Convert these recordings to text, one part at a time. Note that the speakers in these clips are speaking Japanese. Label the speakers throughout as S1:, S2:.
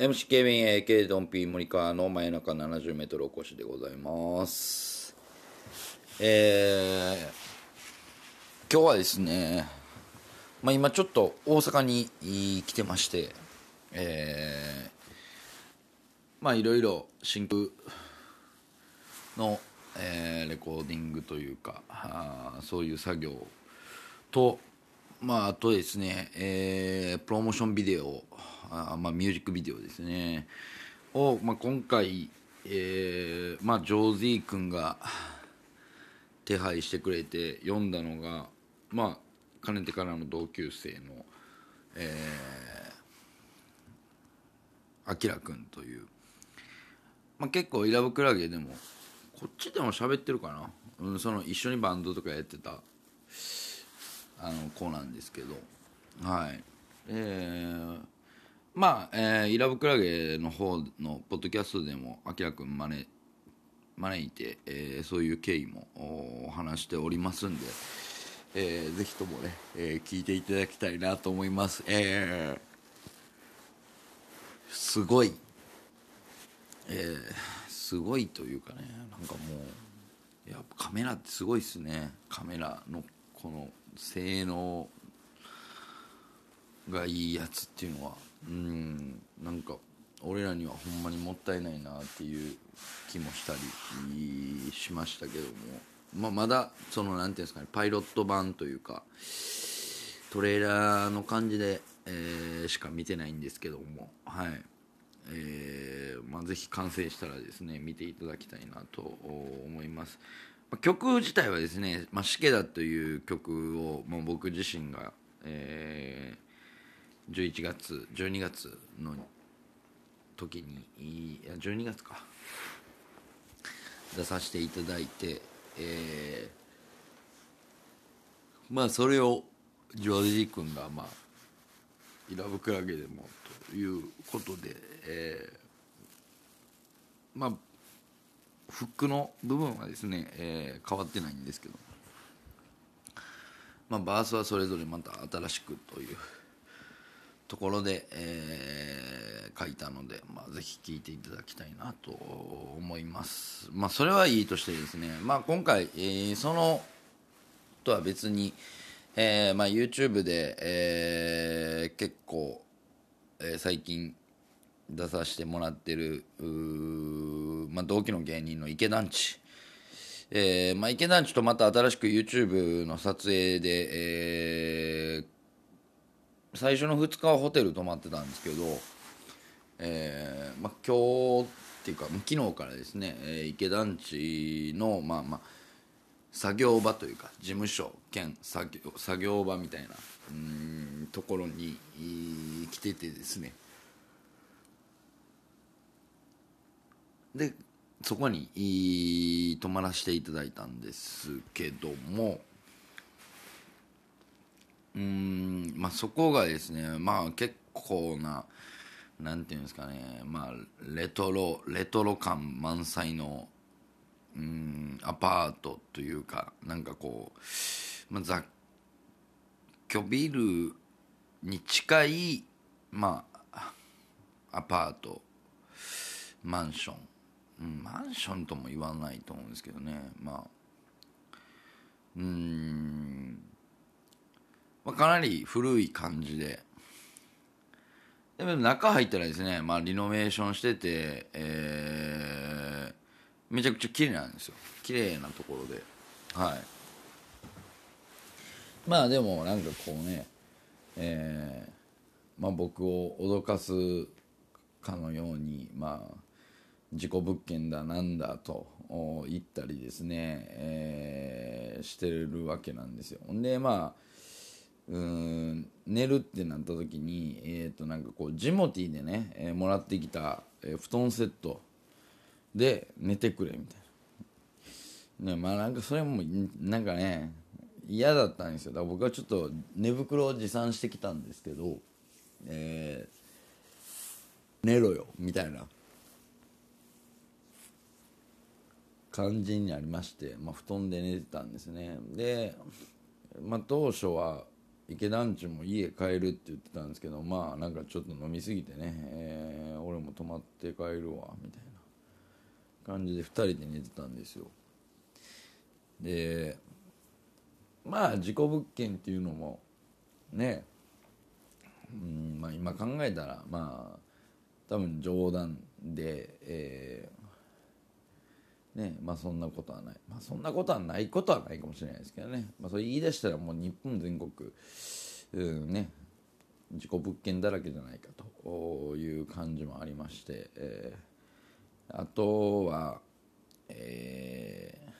S1: MC ケビン AK ドンピー
S2: 森川の真夜中 70m 起こしでございます。えー、今日はですねまあ今ちょっと大阪に来てましてえー、まあいろいろ真空の、えーレコーディングというかあそういう作業とまああとですね、えープロモーションビデオあまあミュージックビデオですね。を、まあ、今回、えーまあジョーズィー君が手配してくれて読んだのがまあかねてからの同級生のえー、あきらくんという。まあ、結構イラブクラゲでもこっちでも喋ってるかな、うん、その一緒にバンドとかやってた。あの子なんですけど。はい。えー、まあ、えーイラブクラゲの方のポッドキャストでもあきらくん招招いて、えーそういう経緯もお話しておりますんで、えーぜひともね、えー聞いていただきたいなと思います。えーすごい。えーすごいというかねなんかもうやっぱカメラってすごいっすね。カメラのこの性能がいいやつっていうのはうんなんか俺らにはほんまにもったいないなっていう気もしたりしましたけども、まあ、まだそのなんていうんですかねパイロット版というかトレーラーの感じで、えーしか見てないんですけども。はい。えーまあ、ぜひ完成したらですね見ていただきたいなと思います、曲自体はですね「まあ、シケダ」という曲を、まあ、僕自身が、えー11月12月の時にいや12月か。出させていただいて、えーまあそれをジョージ君がまあイラブクラゲでもということで、えーまあフックの部分はですね、えー変わってないんですけど、まあ、バースはそれぞれまた新しくというところで、えー書いたので、まあ、ぜひ聴いていただきたいなと思います。まあ、それはいいとしてですね、まあ、今回、えーそのとは別に、えーまあ、YouTube で、えー結構、えー最近出させてもらってる、まあ、同期の芸人の池団地、えーまあ、池団地とまた新しく YouTube の撮影で、えー最初の2日はホテル泊まってたんですけど、えーまあ、今日っていうか昨日からですね、えー池団地のまあまあ作業場というか事務所兼作業作業場みたいなうんところに来ててですね。でそこに泊まらせていただいたんですけどもうんまあそこがですねまあ結構ななんていうんですかねまあレトロレトロ感満載のうんアパートというかなんかこう、まあ、雑居ビルに近いまあアパートマンション、マンションとも言わないと思うんですけどね。まあうん。まあ、かなり古い感じで。でも中入ったらですね、まあ、リノベーションしてて、えーめちゃくちゃ綺麗なんですよ。綺麗なところで。はい。まあでもなんかこうねえーまあ、僕を脅かすかのようにまあ事故物件だなんだと言ったりですね、えーしてるわけなんですよ。ほんでまあうん寝るってなった時にえっ、となんかこうジモティーでね、えーもらってきた、えー布団セットで寝てくれみたいな。ねまあなんかそれもなんかね嫌だったんですよ。だから僕はちょっと寝袋を持参してきたんですけどえー寝ろよみたいな。感じになりまして、まあ、布団で寝てたんですね。で、まあ、当初は池団地も家帰るって言ってたんですけどまあなんかちょっと飲みすぎてね、えー俺も泊まって帰るわみたいな感じで2人で寝てたんですよ。でまあ事故物件っていうのもねうんまあ今考えたらまあ多分冗談で、えーねまあそんなことはない、まあ、そんなことはないことはないかもしれないですけどね、まあ、それ言い出したらもう日本全国、うんね、事故物件だらけじゃないかという感じもありまして、えーあとは、えー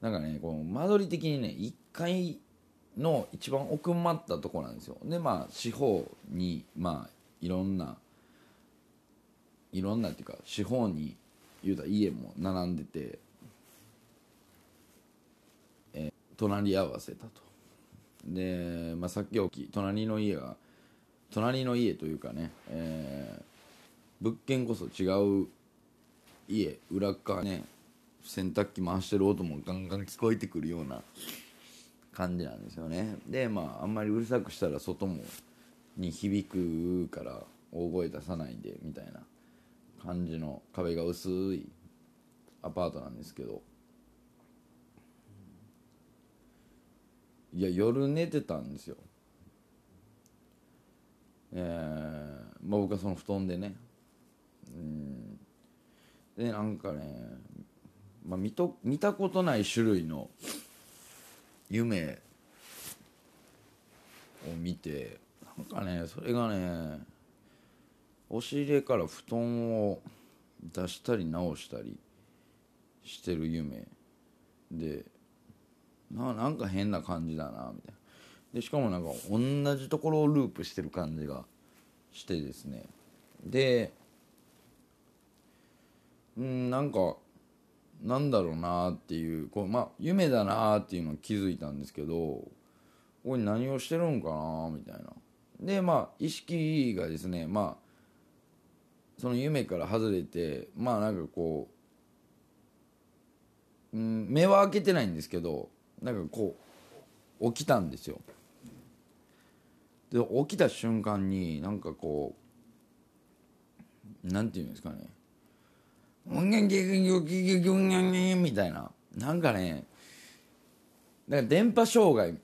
S2: なんかねこの間取り的にね1階の一番奥まったとこなんですよ。でまあ四方にまあいろんないろんなっていうか四方に言うたら家も並んでて、えー隣り合わせたと。で、まあ、さっき起き隣の家が隣の家というかね、えー物件こそ違う家裏っ側ね洗濯機回してる音もガンガン聞こえてくるような感じなんですよね。でまああんまりうるさくしたら外もに響くから大声出さないでみたいな。感じの壁が薄いアパートなんですけど。いや夜寝てたんですよ。えーまあ僕はその布団でね。うん。でなんかね、まあ、見と見たことない種類の夢を見てなんかねそれがね押し入れから布団を出したり直したりしてる夢でななんか変な感じだなみたいな。でしかもなんか同じところをループしてる感じがしてですね。でうんなんかなんだろうなっていうこう、まあ、夢だなっていうのを気づいたんですけどこれ何をしてるんかなみたいな。でまあ意識がですねまあその夢から外れてまあなんかこう、うん、目は開けてないんですけどなんかこう起きたんですよ。で起きた瞬間になんかこうなんていうんですかねみたいななんかねなんか電波障害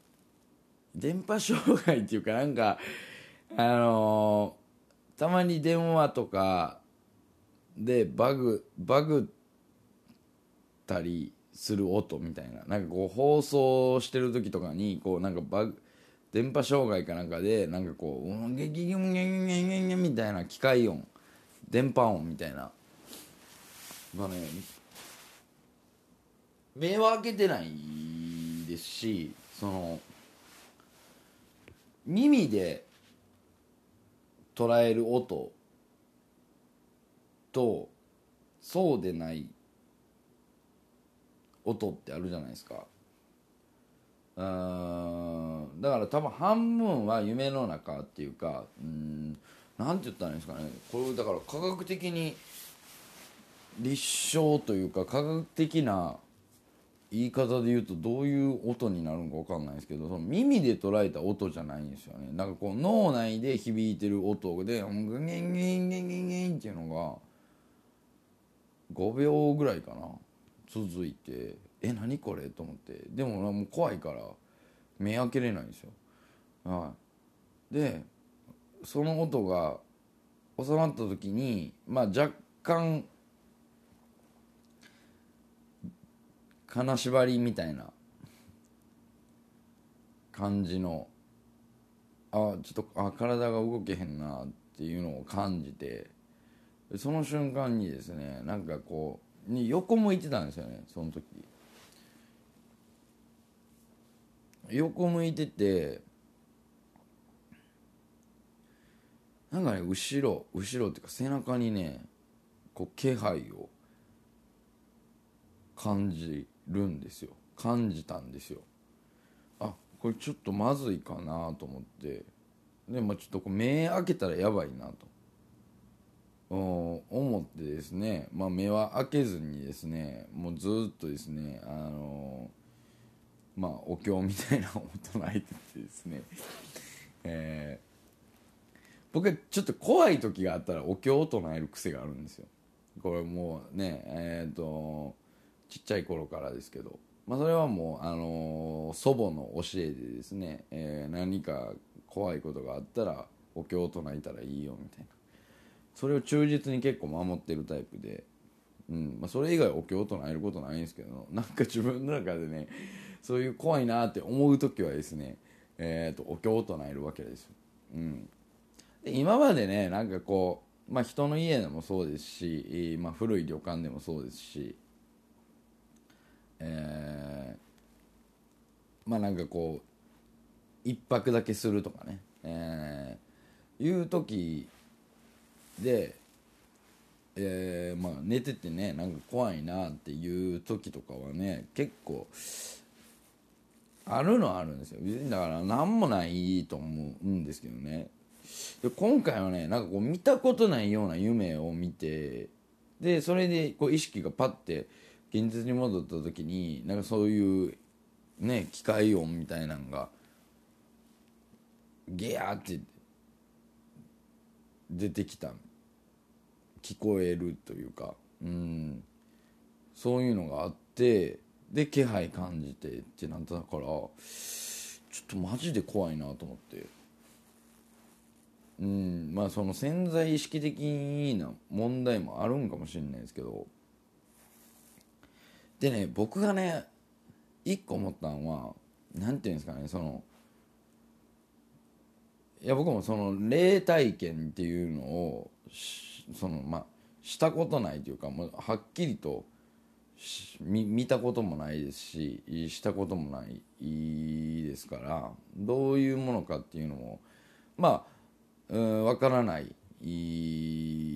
S2: 電波障害っていうかなんかあのーたまに電話とかでバグバグったりする音みたいな。なんかこう放送してる時とかにこうなんかバグ電波障害かなんかでなんかこう「うんゲギギンゲンゲゲゲ」みたいな機械音。電波音みたいな。がね目は開けてないですしその耳で捉える音とそうでない音ってあるじゃないですか。うーんだから多分半分は夢の中っていうかうんなんて言ったらいいんですかね。これだから科学的に立証というか科学的な言い方で言うとどういう音になるのか分かんないですけどその耳で捉えた音じゃないんですよね。なんかこう脳内で響いてる音で「グンゲンゲンゲンゲンゲン」っていうのが5秒ぐらいかな。続いて「え何これ?」と思って。でももう怖いから目開けれないんですよ。はい。でその音が収まった時にまあ若干金縛りみたいな感じのあちょっとあ体が動けへんなっていうのを感じてその瞬間にですねなんかこうに横向いてたんですよねその時。横向いててなんかね後ろ後ろっていうか背中にねこう気配を感じるんですよ。感じたんですよ。あこれちょっとまずいかなと思って。で、まあ、ちょっとこう目開けたらやばいなと。思ってですね、まあ、目は開けずにですねもうずっとですねあのまあお経みたいなのを唱えててですね。えー、僕はちょっと怖い時があったらお経を唱える癖があるんですよ。これもうねえっ、ー、とちっちゃい頃からですけど、まあ、それはもう、あのー、祖母の教えでですね、えー、何か怖いことがあったらお経を唱えたらいいよみたいな。それを忠実に結構守ってるタイプで、うんまあ、それ以外お経を唱えることないんですけどなんか自分の中でねそういう怖いなって思う時はですね、えーと、お経を唱えるわけですよ、うん、今までねなんかこう、まあ、人の家でもそうですし、まあ、古い旅館でもそうですしえー、まあなんかこう一泊だけするとかね、えー、いう時で、えー、まあ寝ててねなんか怖いなっていう時とかはね結構あるのはあるんですよ。だから何もないと思うんですけどね。で今回はねなんかこう見たことないような夢を見てでそれでこう意識がパッて現実に戻った時になんかそういうね機械音みたいなのがゲヤーって出てきた。聞こえるというか。うん。そういうのがあってで気配感じてってなったからちょっとマジで怖いなと思って。うん。まあその潜在意識的な問題もあるんかもしれないですけど。でね僕がね一個思ったのは何て言うんですかねそのいや僕もその霊体験っていうのをそのまあしたことないというかもうはっきりと見見たこともないですししたこともないですからどういうものかっていうのもまあわからない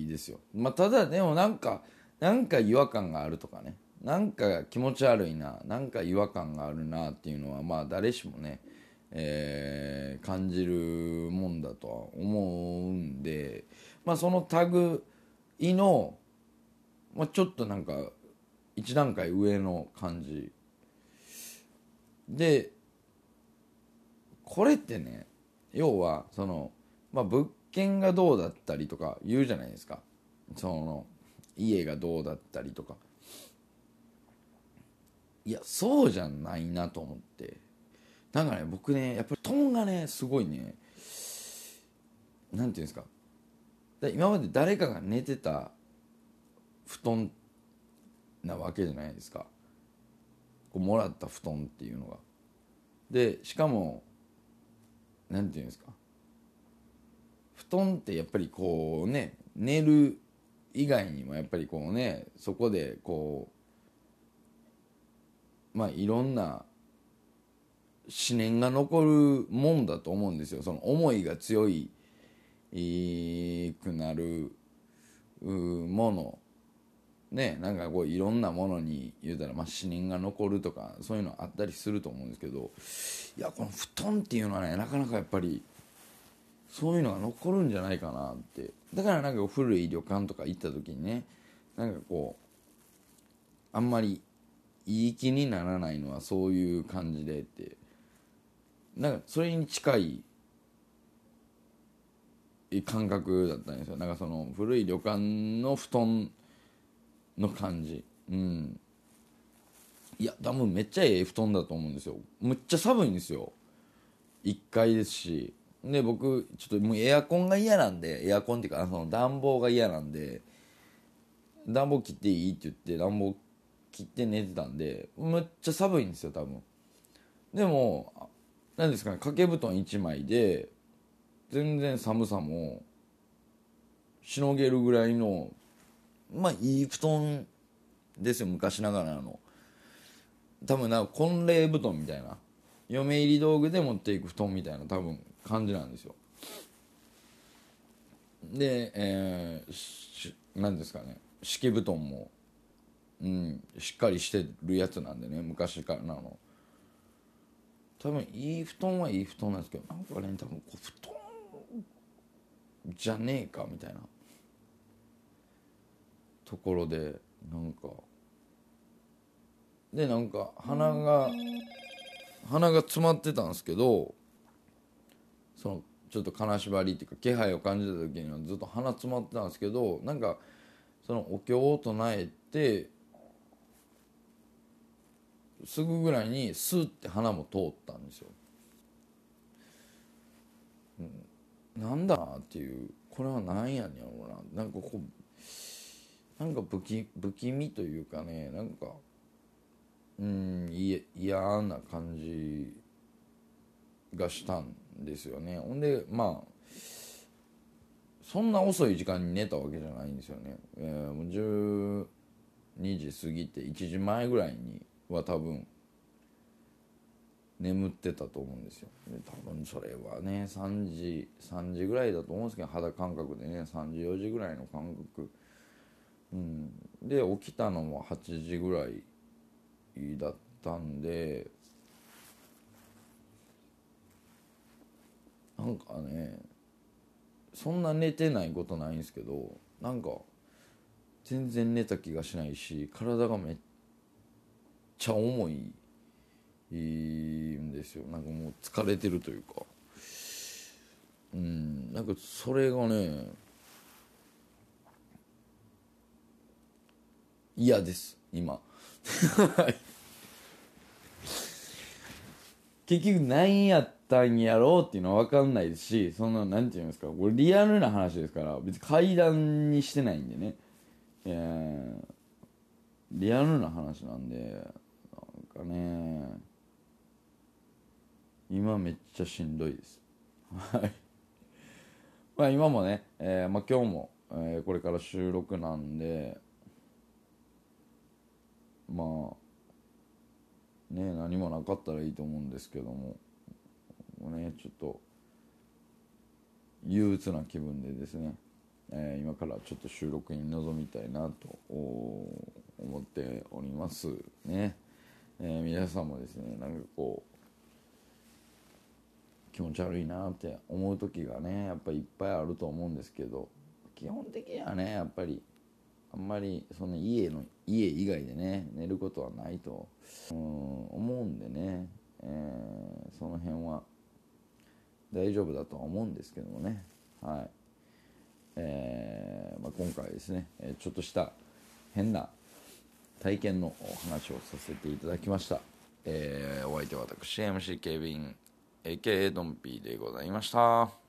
S2: ですよ、まあ、ただでもなんかなんか違和感があるとかね。なんか気持ち悪いななんか違和感があるなっていうのはまあ誰しもね、えー、感じるもんだとは思うんでまあその類の、まあ、ちょっとなんか一段階上の感じ。でこれってね要はその、まあ、物件がどうだったりとか言うじゃないですか。その家がどうだったりとか。いやそうじゃないなと思って。なんかね僕ねやっぱりトンがねすごいね。なんていうんですか。今まで誰かが寝てた布団なわけじゃないですか。こうもらった布団っていうのが。でしかもなんていうんですか。布団ってやっぱりこうね寝る以外にもやっぱりこうねそこでこうまあいろんな思念が残るもんだと思うんですよ。その思いが強いくなるもの。ねなんかこういろんなものに言うたら、まあ、思念が残るとかそういうのあったりすると思うんですけどいやこの布団っていうのはねなかなかやっぱりそういうのが残るんじゃないかなって。だからなんか古い旅館とか行った時にねなんかこうあんまりいい気にならないのはそういう感じでって。なんかそれに近い感覚だったんですよ。なんかその古い旅館の布団の感じ。うん。いや多分めっちゃええ布団だと思うんですよ。むっちゃ寒いんですよ。1階ですし。で僕ちょっともうエアコンが嫌なんでエアコンっていうかその暖房が嫌なんで暖房切っていいって言って暖房切って寝てたんでむっちゃ寒いんですよ多分。でも何ですかね掛け布団1枚で全然寒さもしのげるぐらいのまあいい布団ですよ昔ながらの。多分な婚礼布団みたいな。嫁入り道具で持っていく布団みたいな多分感じなんですよ。で、えー、なんですかね敷布団も、うん、しっかりしてるやつなんでね昔からなの。多分いい布団はいい布団なんですけどなんかね多分こう布団じゃねえかみたいな。ところでなんか。でなんか鼻が鼻が詰まってたんですけどそのちょっと金縛りっていうか気配を感じた時にはずっと鼻詰まってたんですけどなんかそのお経を唱えてすぐぐらいにスーって鼻も通ったんですよ。うん、なんだっていうこれは何やねんやろうなんかこうなんか不気不気味というかねなんかうん嫌な感じがしたんですよね。ほんでまあそんな遅い時間に寝たわけじゃないんですよね、えー、もう12時過ぎて1時前ぐらいには多分眠ってたと思うんですよ。で多分それはね3時3時ぐらいだと思うんですけど肌感覚でね3時4時ぐらいの感覚。うん。で起きたのも8時ぐらいだったんでなんかねそんな寝てないことないんですけどなんか全然寝た気がしないし体がめっちゃ重いんですよ。なんかもう疲れてるというか。うん。なんかそれがね嫌です。今。結局何やったんやろうっていうのは分かんないですしその何て言うんですか。これリアルな話ですから別に階段にしてないんでね、えー、リアルな話なんで。かね。今めっちゃしんどいです。はい。まあ今もね、えーまあ、今日も、えー、これから収録なんでまあね何もなかったらいいと思うんですけどもねちょっと憂鬱な気分でですね、えー、今からちょっと収録に臨みたいなと思っております。ね、えー、皆さんもですねなんかこう気持ち悪いなって思う時がねやっぱりいっぱいあると思うんですけど基本的にはねやっぱりあんまりその家の家以外でね寝ることはないと、うん、思うんでね、えー、その辺は大丈夫だとは思うんですけどもねはい、えーまあ、今回ですねちょっとした変な体験のお話をさせていただきました、えー、お相手は私 MC 警備員 AKA ドンピーでございました。